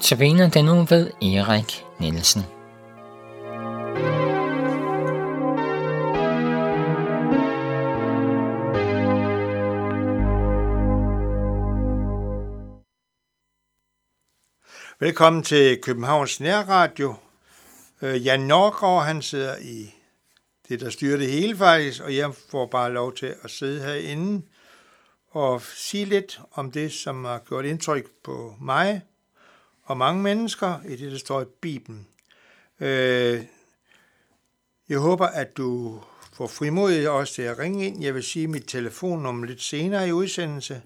Tabiner den nu ved Erik Nielsen. Velkommen til Københavns Nærradio. Øh, Jan Norgård, han sidder i det, der styrer det hele faktisk, og jeg får bare lov til at sidde herinde og sige lidt om det, som har gjort indtryk på mig og mange mennesker i det, der står i Bibelen. Øh, jeg håber, at du får frimodighed også til at ringe ind. Jeg vil sige mit telefonnummer lidt senere i udsendelse.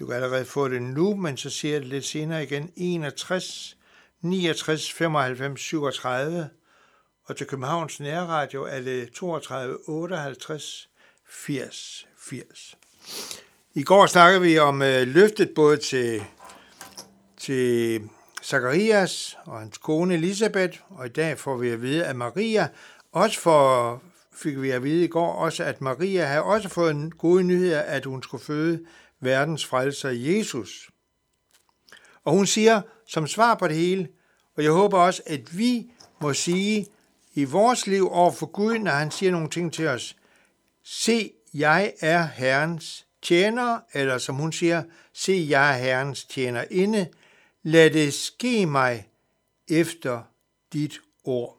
Du kan allerede få det nu, men så siger jeg det lidt senere igen. 61 69 95 37. Og til Københavns Nærradio er det 32 58 80 80. I går snakkede vi om øh, løftet både til, til Zacharias og hans kone Elisabeth, og i dag får vi at vide, at Maria også for, fik vi at vide i går, også at Maria havde også fået en god nyhed, at hun skulle føde verdens frelser Jesus. Og hun siger som svar på det hele, og jeg håber også, at vi må sige i vores liv over for Gud, når han siger nogle ting til os, se, jeg er Herrens tjener, eller som hun siger, se, jeg er Herrens tjener inde, lad det ske mig efter dit ord.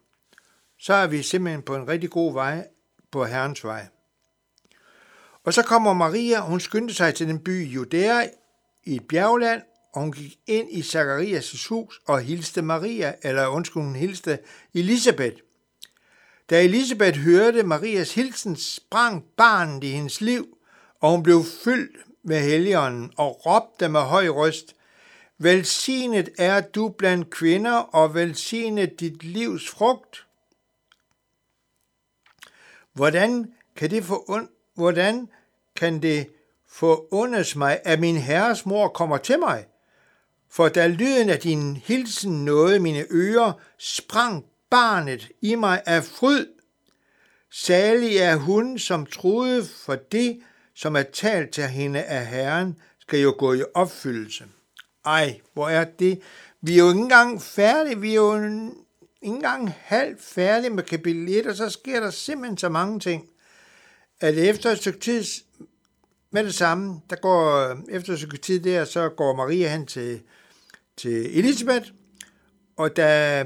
Så er vi simpelthen på en rigtig god vej på Herrens vej. Og så kommer Maria, hun skyndte sig til den by Judæa i et bjergland, og hun gik ind i Zakarias' hus og hilste Maria, eller undskyld, hun hilste Elisabeth. Da Elisabeth hørte Marias hilsen, sprang barnet i hendes liv, og hun blev fyldt med helligånden og råbte med høj røst, Velsignet er du blandt kvinder, og velsignet dit livs frugt. Hvordan kan det få hvordan kan det forundes mig, at min herres mor kommer til mig? For da lyden af din hilsen nåede mine ører, sprang barnet i mig af fryd. Salig er hun, som troede for det, som er talt til hende af Herren, skal jo gå i opfyldelse. Ej, hvor er det? Vi er jo ikke engang færdige. Vi er jo ikke engang halvt færdige med kapitel 1, og så sker der simpelthen så mange ting, at efter et stykke tid med det samme, der går, efter et stykke tid der, så går Maria hen til, til Elisabeth, og da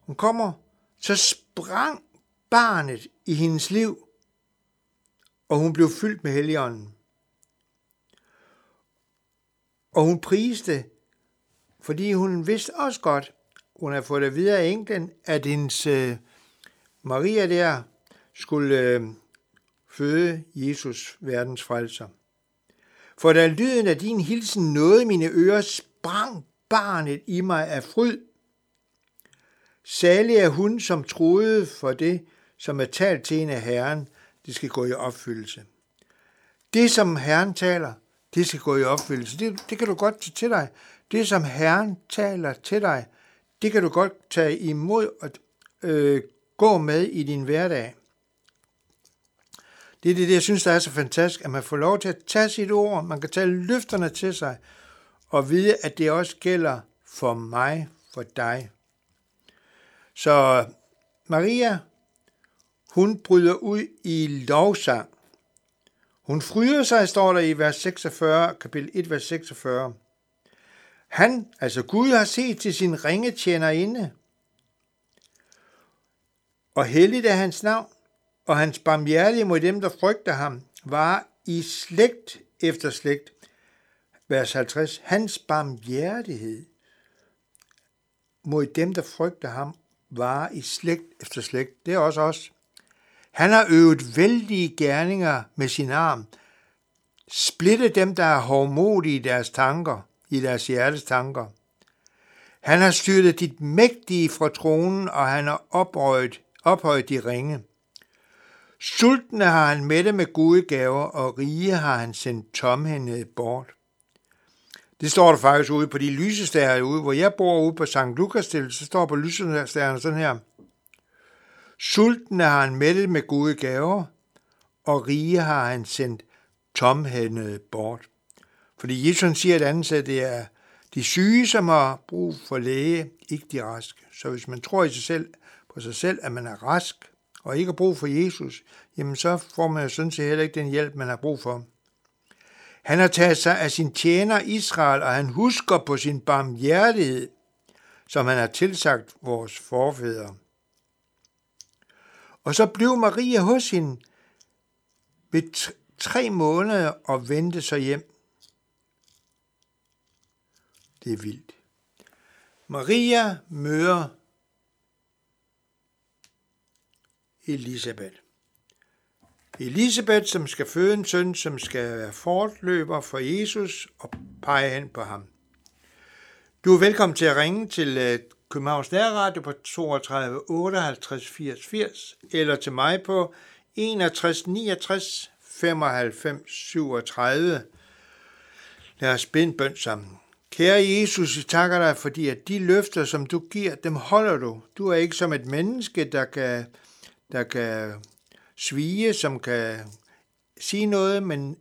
hun kommer, så sprang barnet i hendes liv, og hun blev fyldt med helligånden. Og hun priste, fordi hun vidste også godt, hun havde fået det videre af englen, at hendes øh, Maria der skulle øh, føde Jesus, verdens frelser. For da lyden af din hilsen nåede mine ører, sprang barnet i mig af fryd. Salig er hun, som troede for det, som er talt til en af Herren, det skal gå i opfyldelse. Det, som Herren taler, det skal gå i opfyldelse. Det, det kan du godt tage til dig. Det, som Herren taler til dig, det kan du godt tage imod og øh, gå med i din hverdag. Det er det, jeg synes, der er så fantastisk, at man får lov til at tage sit ord, man kan tage løfterne til sig, og vide, at det også gælder for mig, for dig. Så Maria, hun bryder ud i lovsang. Hun frydede sig, står der i vers 46, kapitel 1, vers 46. Han, altså Gud, har set til sin ringe tjenerinde, og helligt er hans navn, og hans barmhjertige mod dem, der frygter ham, var i slægt efter slægt. Vers 50. Hans barmhjertighed mod dem, der frygter ham, var i slægt efter slægt. Det er også os. Han har øvet vældige gerninger med sin arm. Splitte dem, der er hårdmodige i deres tanker, i deres hjertes tanker. Han har styrtet dit mægtige fra tronen, og han har ophøjet, ophøjet de ringe. Sultne har han mætte med gode gaver, og rige har han sendt tomhændede bort. Det står der faktisk ude på de lysestager ude, hvor jeg bor ude på St. Lukas så står på lysestagerne sådan her. Sultne har han mættet med gode gaver, og rige har han sendt tomhændede bort. Fordi Jesus siger et andet sted, det er, De syge, som har brug for læge, ikke de raske. Så hvis man tror i sig selv, på sig selv, at man er rask, og ikke har brug for Jesus, jamen så får man jo sådan set heller ikke den hjælp, man har brug for. Han har taget sig af sin tjener Israel, og han husker på sin barmhjertighed, som han har tilsagt vores forfædre. Og så blev Maria hos hende ved tre måneder og vendte sig hjem. Det er vildt. Maria møder Elisabeth. Elisabeth, som skal føde en søn, som skal være fortløber for Jesus og pege hen på ham. Du er velkommen til at ringe til øh, Københavns Nærradio på 32 58 80 80, eller til mig på 61 69 95 37. Lad os binde bøn sammen. Kære Jesus, vi takker dig, fordi at de løfter, som du giver, dem holder du. Du er ikke som et menneske, der kan, der kan svige, som kan sige noget, men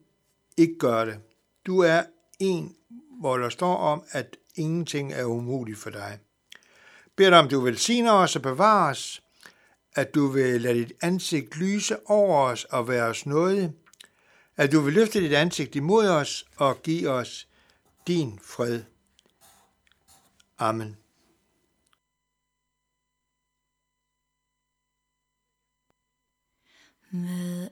ikke gøre det. Du er en, hvor der står om, at ingenting er umuligt for dig. Bed dig om, du velsigner os og bevarer os, at du vil lade dit ansigt lyse over os og være os noget, at du vil løfte dit ansigt imod os og give os din fred. Amen. Med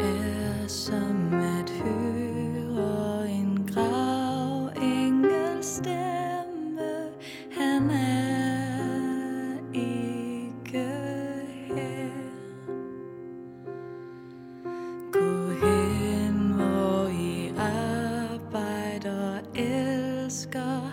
er som at høre en grav engel stemme. Han er ikke her. Gå hen, hvor I arbejder, elsker.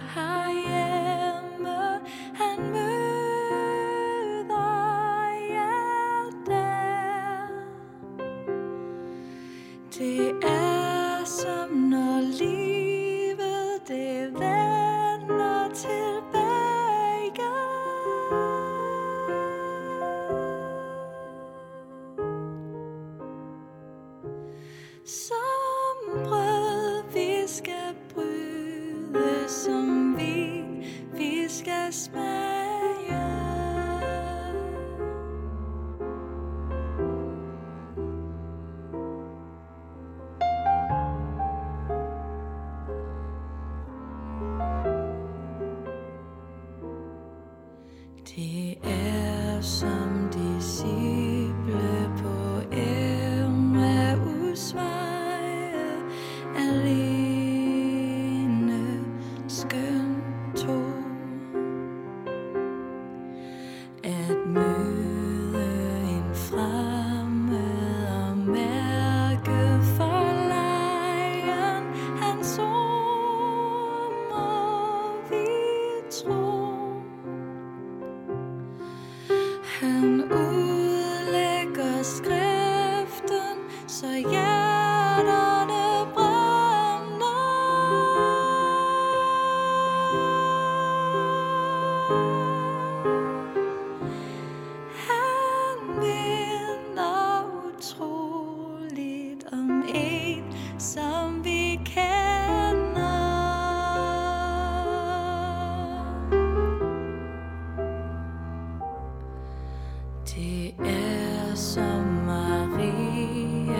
Det er som Maria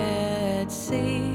at se,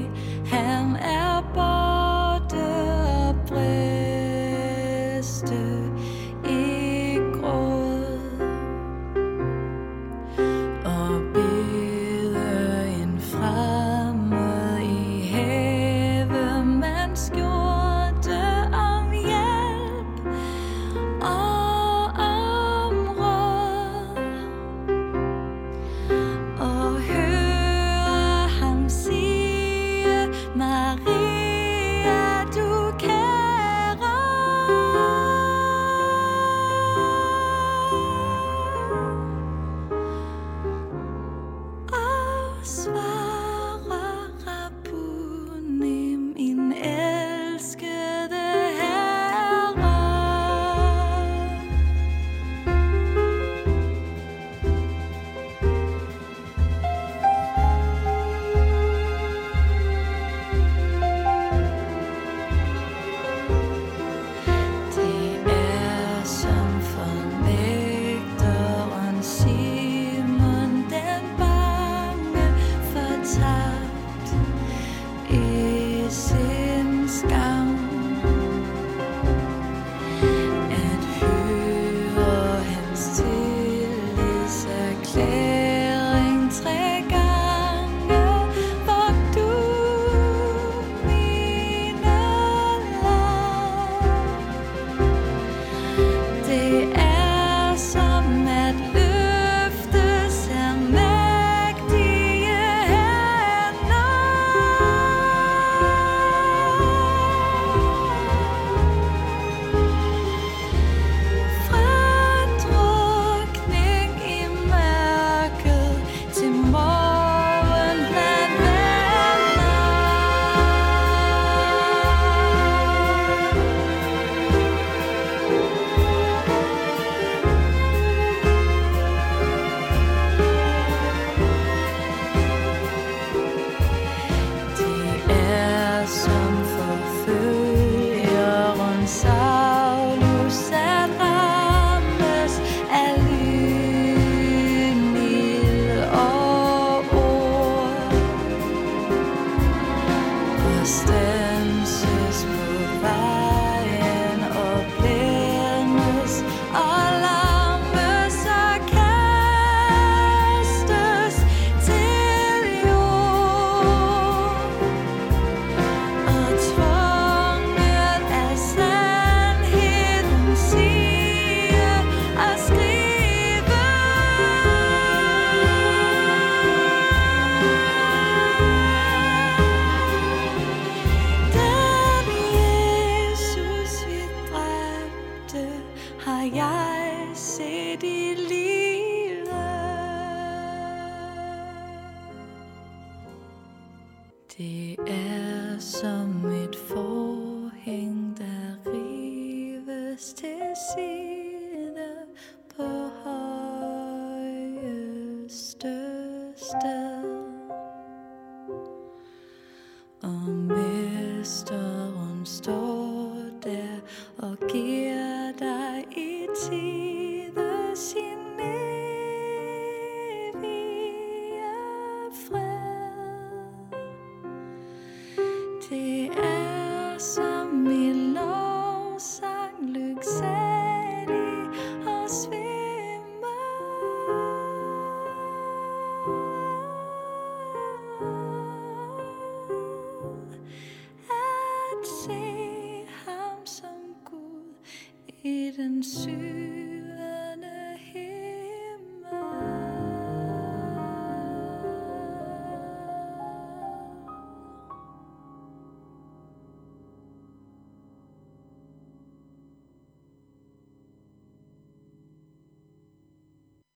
A mist of one story.